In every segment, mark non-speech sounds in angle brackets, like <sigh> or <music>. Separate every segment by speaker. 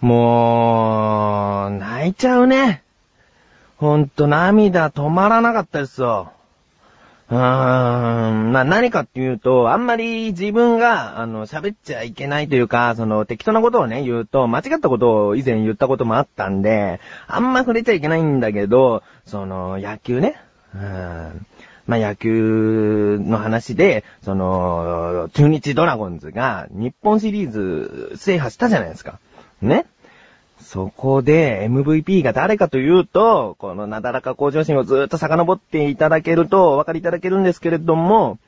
Speaker 1: もう、泣いちゃうね。ほんと涙止まらなかったですよ。うーん、まあ何かっていうと、あんまり自分が、あの、喋っちゃいけないというか、その、適当なことをね、言うと、間違ったことを以前言ったこともあったんで、あんま触れちゃいけないんだけど、その、野球ね。うん。まあ野球の話で、その、中日ドラゴンズが日本シリーズ制覇したじゃないですか。ね。そこで MVP が誰かというと、このなだらか向上心をずっと遡っていただけるとお分かりいただけるんですけれども、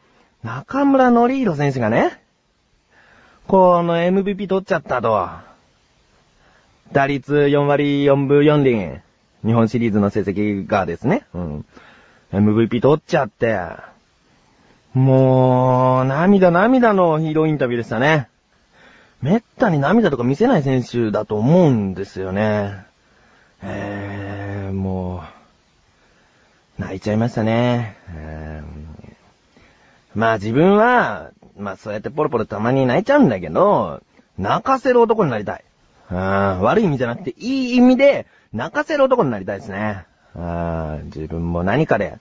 Speaker 1: 中村のりひろ選手がね、この MVP 取っちゃったと。打率4割4分4厘。日本シリーズの成績がですね。うん。MVP 取っちゃって。もう、涙涙のヒーローインタビューでしたね。めったに涙とか見せない選手だと思うんですよね。えー、もう、泣いちゃいましたね。えー、まあ自分は、まあそうやってポロポロたまに泣いちゃうんだけど、泣かせる男になりたい。悪い意味じゃなくて、いい意味で、泣かせる男になりたいですね。自分も何かで、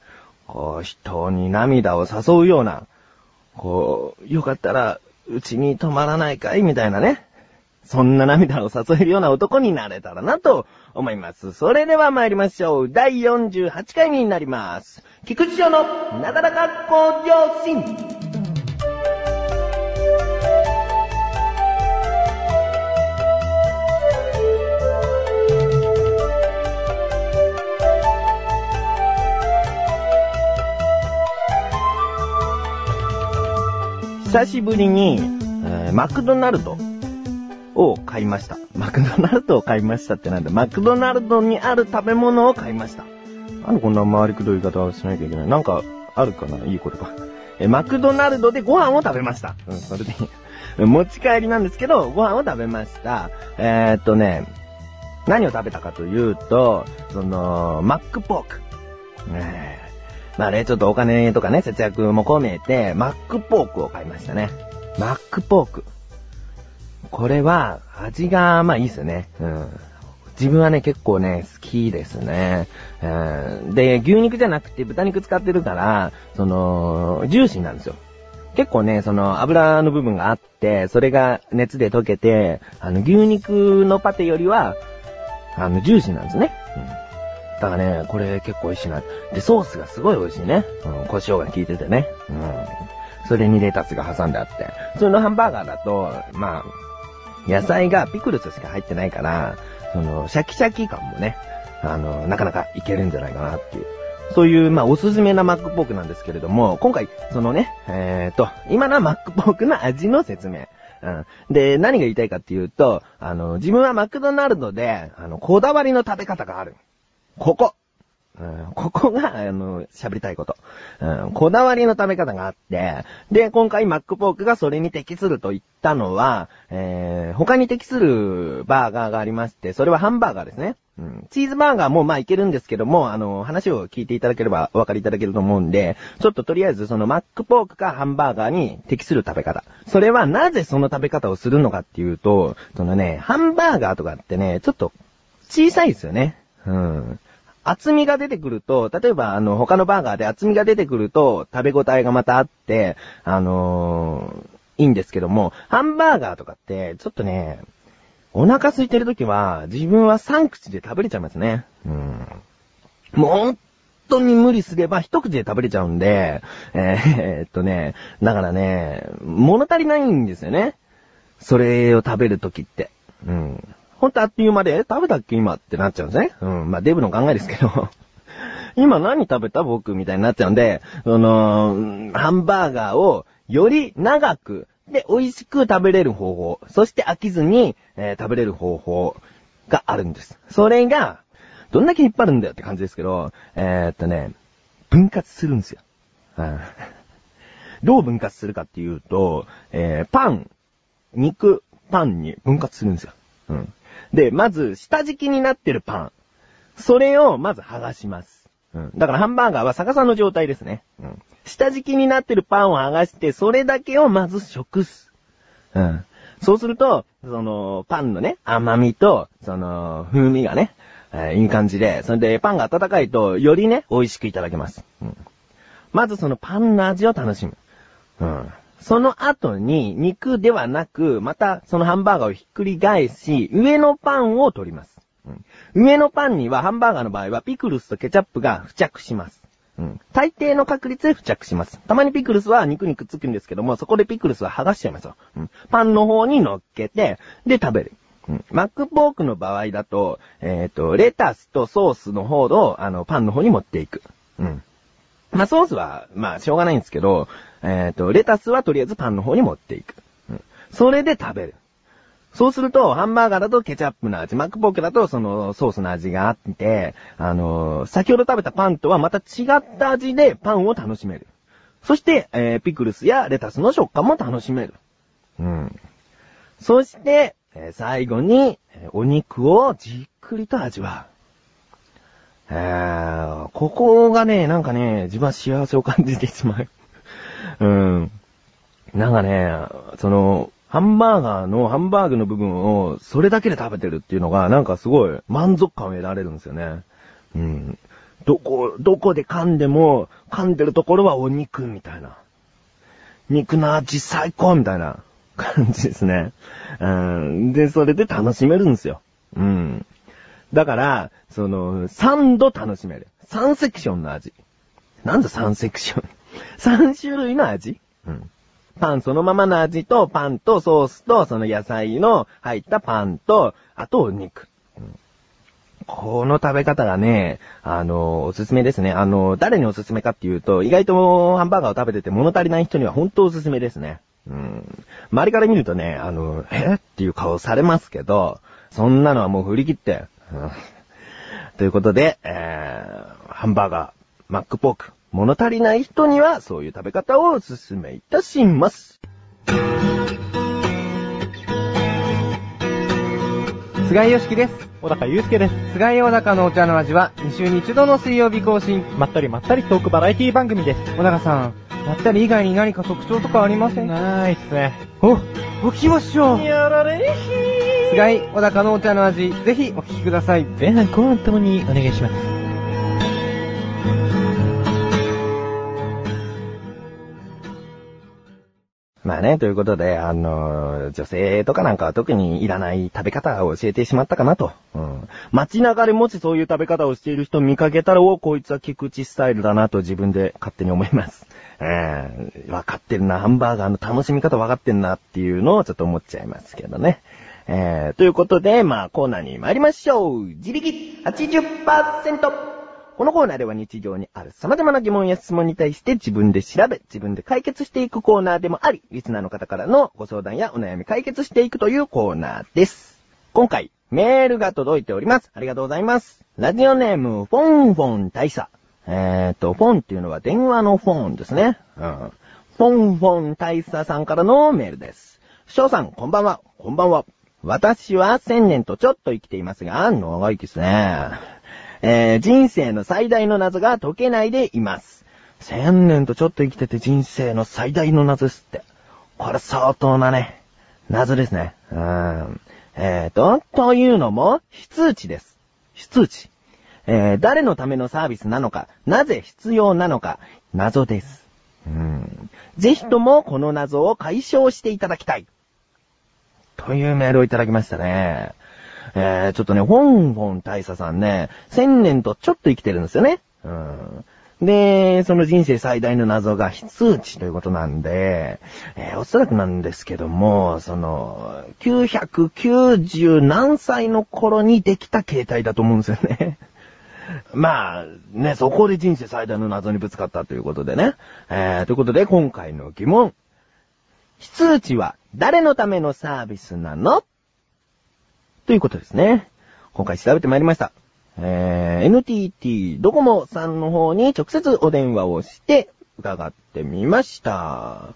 Speaker 1: こう、人に涙を誘うような、こう、よかったら、うちに泊まらないかい？みたいなね。そんな涙を誘えるような男になれたらなと思います。それでは参りましょう。第48回になります。菊池城のなだらか向上心。久しぶりに、えー、マクドナルドを買いました。マクドナルドを買いましたってなんだ？マクドナルドにある食べ物を買いました。なんでこんな回りくどい言い方をしなきゃいけない？なんか、あるかな？いいことか。えマクドナルドでご飯を食べました。うん、それでいい。持ち帰りなんですけど、ご飯を食べました。えー、っとね、何を食べたかというと、その、マックポーク。えーまあね、ちょっとお金とかね、節約も込めて、マックポークを買いましたね。マックポーク。これは、味が、まあいいっすね。うん。自分はね、結構ね、好きですね。うん。で、牛肉じゃなくて豚肉使ってるから、その、ジューシーなんですよ。結構ね、その油の部分があって、それが熱で溶けて、あの、牛肉のパテよりは、あの、ジューシーなんですね。うんだからね、これ結構美味しいな。で、ソースがすごい美味しいね。うん、胡椒が効いててね。うん。それにレタスが挟んであって。普通のハンバーガーだと、まあ、野菜がピクルスしか入ってないから、その、シャキシャキ感もね、あの、なかなかいけるんじゃないかなっていう。そういう、まあ、おすすめなマックポークなんですけれども、今回、そのね、えーと、今のマックポークの味の説明。うん。で、何が言いたいかっていうと、あの、自分はマクドナルドで、あの、こだわりの食べ方がある。ここ。うん、ここが、あの、喋りたいこと。うん、こだわりの食べ方があって、で、今回マックポークがそれに適すると言ったのは、えー、他に適するバーガーがありまして、それはハンバーガーですね。チーズバーガーもまあいけるんですけども、あの、話を聞いていただければお分かりいただけると思うんで、ちょっととりあえずそのマックポークかハンバーガーに適する食べ方。それはなぜその食べ方をするのかっていうと、そのね、ハンバーガーとかってね、ちょっと小さいですよね。うん。厚みが出てくると、例えばあの他のバーガーで厚みが出てくると食べ応えがまたあって、あのー、いいんですけども、ハンバーガーとかってちょっとね、お腹空いてる時は自分は3口で食べれちゃいますね。うん。もう本当に無理すれば一口で食べれちゃうんで、えー、っとね、だからね、物足りないんですよね。それを食べる時って。うん。ほんとあっという間で、食べたっけ今ってなっちゃうんですね。うん。まあ、デブの考えですけど。<laughs> 今何食べた僕みたいになっちゃうんで、その、ハンバーガーをより長く、で、美味しく食べれる方法、そして飽きずに、えー、食べれる方法があるんです。それが、どんだけ引っ張るんだよって感じですけど、えー、っとね、分割するんですよ。うん、<laughs> どう分割するかっていうと、えー、パン、肉、パンに分割するんですよ。うん。で、まず、下敷きになってるパン。それを、まず剥がします。うん。だからハンバーガーは逆さの状態ですね。うん。下敷きになってるパンを剥がして、それだけをまず食す。うん。そうすると、その、パンのね、甘みと、その、風味がね、えーいい感じで、それでパンが温かいと、よりね、美味しくいただけます。うんまずそのパンの味を楽しむ。うん。その後に、肉ではなく、またそのハンバーガーをひっくり返し、上のパンを取ります。うん上のパンには、ハンバーガーの場合は、ピクルスとケチャップが付着します。うん。大抵の確率で付着します。たまにピクルスは肉にくっつくんですけども、そこでピクルスは剥がしちゃいますよ。うん。パンの方に乗っけて、で食べる。うん。マックポークの場合だと、えっ、と、レタスとソースの方を、あの、パンの方に持っていく。うん。まあ、ソースは、まあ、しょうがないんですけど、えっ、と、レタスはとりあえずパンの方に持っていく。うん。それで食べる。そうすると、ハンバーガーだとケチャップの味、マックポークだとそのソースの味があって、あのー先ほど食べたパンとはまた違った味でパンを楽しめる。そして、えーピクルスやレタスの食感も楽しめる。うん。そして、えー最後に、えお肉をじっくりと味わう。えー、ここがね、なんかね、自分は幸せを感じてしまう。<laughs> うん。なんかね、その、ハンバーガーのハンバーグの部分をそれだけで食べてるっていうのが、なんかすごい満足感を得られるんですよね。うん。どこ、どこで噛んでも、噛んでるところはお肉みたいな。肉の味最高みたいな感じですね。うん。で、それで楽しめるんですよ。うん。だから、その、3度楽しめる。3セクションの味。なんだ3セクション <laughs> ?3 種類の味うん。パンそのままの味と、パンとソースと、その野菜の入ったパンと、あとお肉。うんこの食べ方がね、あの、おすすめですね。あの、誰におすすめかっていうと、意外とハンバーガーを食べてて物足りない人には本当おすすめですね。うん。周りから見るとね、あの、え？っていう顔されますけど、そんなのはもう振り切って。うん <laughs> ということで、えー、ハンバーガー、マックポーク、物足りない人にはそういう食べ方をおすすめいたします。
Speaker 2: 菅井よしきです。
Speaker 3: 小高祐介です。
Speaker 2: 菅井小高のお茶の味は2週に一度の水曜日更新。
Speaker 3: まったりまったりトークバラエティ番組です。
Speaker 2: 小高さん、まったり以外に何か特徴とかありません？か
Speaker 3: ないっすね。
Speaker 2: お、お聞きましょう。
Speaker 3: やられ
Speaker 2: 菅井小高のお茶の味、ぜひお聞きください。
Speaker 3: 前半後半ともにお願いします。
Speaker 1: まあね、ということで、あの、女性とかなんかは特にいらない食べ方を教えてしまったかなと。うん。街中でもしそういう食べ方をしている人を見かけたら、おこいつは菊池スタイルだなと自分で勝手に思います。えー、分かってるな、ハンバーガーの楽しみ方分かってんなっていうのをちょっと思っちゃいますけどね。えー、ということで、まあコーナーに参りましょう。自力80%。このコーナーでは日常にある様々な疑問や質問に対して自分で調べ、自分で解決していくコーナーでもあり、リスナーの方からのご相談やお悩み解決していくというコーナーです。今回、メールが届いております。ありがとうございます。ラジオネーム、フォンフォン大佐。えーと、フォンっていうのは電話のフォンですね。うん。フォンフォン大佐さんからのメールです。翔さん、こんばんは。こんばんは。私は千年とちょっと生きていますが、長生きですね。えー人生の最大の謎が解けないでいます。千年とちょっと生きてて人生の最大の謎ですって。これ相当なね、謎ですね。うーん。えーと、というのも、非通知です。非通知。えー誰のためのサービスなのか、なぜ必要なのか、謎です。うん。ぜひともこの謎を解消していただきたい。というメールをいただきましたね。えー、ちょっとね、フォンフォン大佐さんね、千年とちょっと生きてるんですよね。うん。で、その人生最大の謎が非通知ということなんで、えーおそらくなんですけども、その、990何歳の頃にできた携帯だと思うんですよね。<laughs> まあ、ね、そこで人生最大の謎にぶつかったということでね。えー、ということで今回の疑問。非通知は誰のためのサービスなの？ということですね。今回調べてまいりました。えー、NTT ドコモさんの方に直接お電話をして伺ってみました。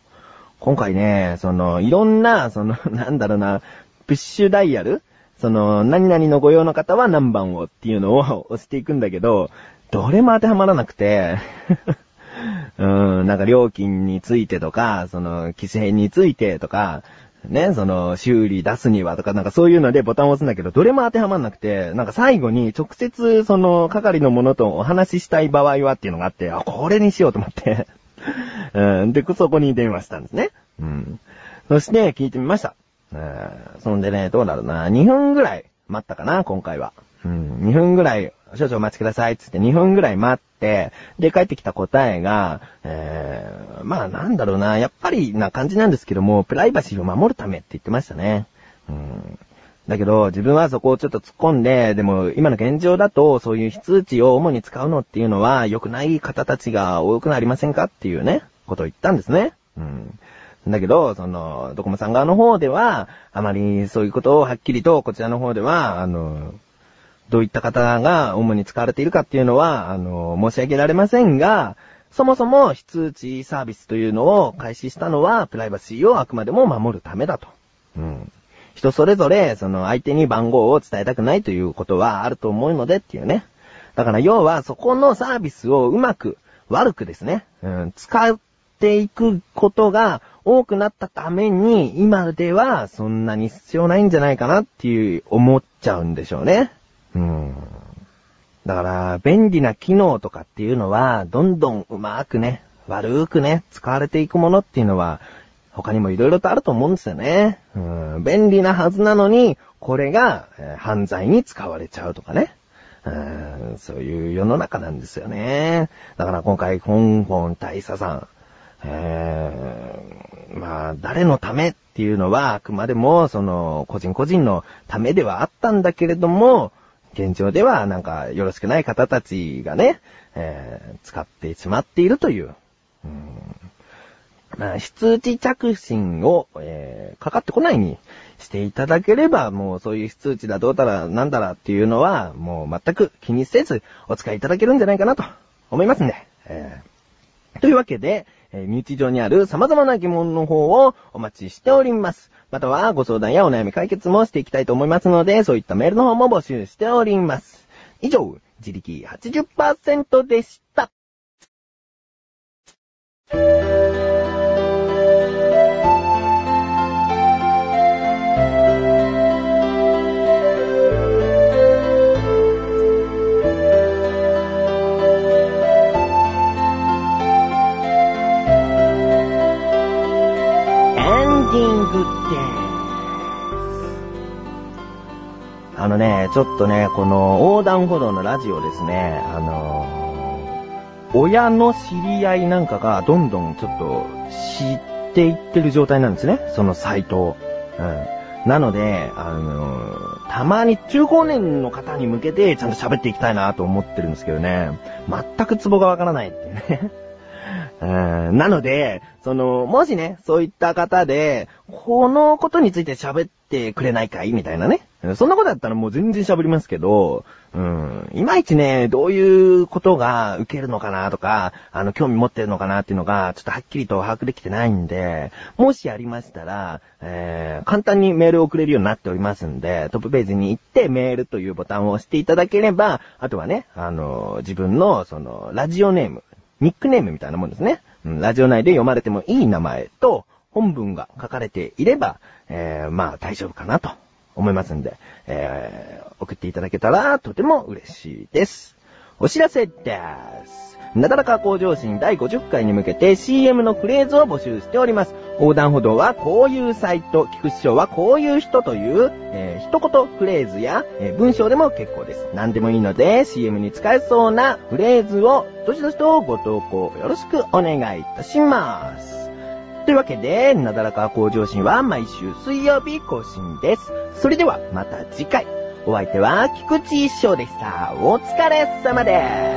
Speaker 1: 今回ね、その、いろんな、その、<laughs> なんだろうな、プッシュダイヤル？その、何々のご用の方は何番をっていうのを <laughs> 押していくんだけど、どれも当てはまらなくて、<laughs> <laughs> うん、なんか料金についてとか、その、規制についてとか、ね、その、修理出すにはとか、なんかそういうのでボタンを押すんだけど、どれも当てはまんなくて、なんか最後に直接その、係のものとお話ししたい場合はっていうのがあって、あ、これにしようと思って。<laughs> うん、で、そこに電話したんですね。うん。そして聞いてみました。うんそんでね、どうだろうな、2分ぐらい待ったかな、今回は。うん、2分ぐらい、少々お待ちください、つって2分ぐらい待って、で、帰ってきた答えが、えー、まあなんだろうな、やっぱりな感じなんですけども、プライバシーを守るためって言ってましたね。うん。だけど、自分はそこをちょっと突っ込んで、でも、今の現状だと、そういう非通知を主に使うのっていうのは、良くない方たちが多くなりませんかっていうね、ことを言ったんですね。うん。だけど、その、ドコモさん側の方では、あまりそういうことをはっきりと、こちらの方では、あの、どういった方が主に使われているかっていうのは、あの、申し上げられませんが、そもそも非通知サービスというのを開始したのは、プライバシーをあくまでも守るためだと。うん。人それぞれ、その相手に番号を伝えたくないということはあると思うのでっていうね。だから要はそこのサービスをうまく、悪くですね、うん、使っていくことが多くなったために、今ではそんなに必要ないんじゃないかなっていう思っちゃうんでしょうね。うん。だから、便利な機能とかっていうのは、どんどんうまくね、悪くね、使われていくものっていうのは、他にも色々とあると思うんですよね。うん、便利なはずなのに、これが、えー犯罪に使われちゃうとかね。うん、そういう世の中なんですよね。だから今回、香港大佐さん、えー、まあ、誰のためっていうのは、あくまでも、その、個人個人のためではあったんだけれども、現状ではなんかよろしくない方たちがね、えー使ってしまっているという。うんまあ、非通知着信を、えーかかってこないにしていただければ、もうそういう非通知だどうたらなんだらっていうのは、もう全く気にせずお使いいただけるんじゃないかなと思いますんで。えー <laughs> というわけで、えー日常にある様々な疑問の方をお待ちしております。またはご相談やお悩み解決もしていきたいと思いますので、そういったメールの方も募集しております。以上、自力80%でした。ちょっとね、この横断歩道のラジオですね、あのー親の知り合いなんかがどんどんちょっと知っていってる状態なんですね、そのサイトを。うん。なので、あのーたまに中高年の方に向けてちゃんと喋っていきたいなと思ってるんですけどね、全くツボがわからないっていうね。<laughs> うんなので、その、もしね、そういった方で、このことについて喋ってくれないかい？みたいなね。そんなことだったらもう全然喋りますけど、うん、いまいちね、どういうことが受けるのかなとか、あの、興味持ってるのかなっていうのが、ちょっとはっきりと把握できてないんで、もしありましたら、えー、簡単にメールを送れるようになっておりますんで、トップページに行ってメールというボタンを押していただければ、あとはね、あの、自分の、その、ラジオネーム、ニックネームみたいなもんですね。うんラジオ内で読まれてもいい名前と、本文が書かれていれば、えー、まあ大丈夫かなと思いますんで、えー、送っていただけたらとても嬉しいです。お知らせです。なだらか向上心第50回に向けて CM のフレーズを募集しております。横断歩道はこういうサイト、菊師匠はこういう人という、えー一言フレーズや、えー文章でも結構です。何でもいいので CM に使えそうなフレーズをどしどしとご投稿よろしくお願いいたします。というわけで、なだらか向上心は毎週水曜日更新です。それではまた次回。お相手は菊池一生でした。お疲れ様です。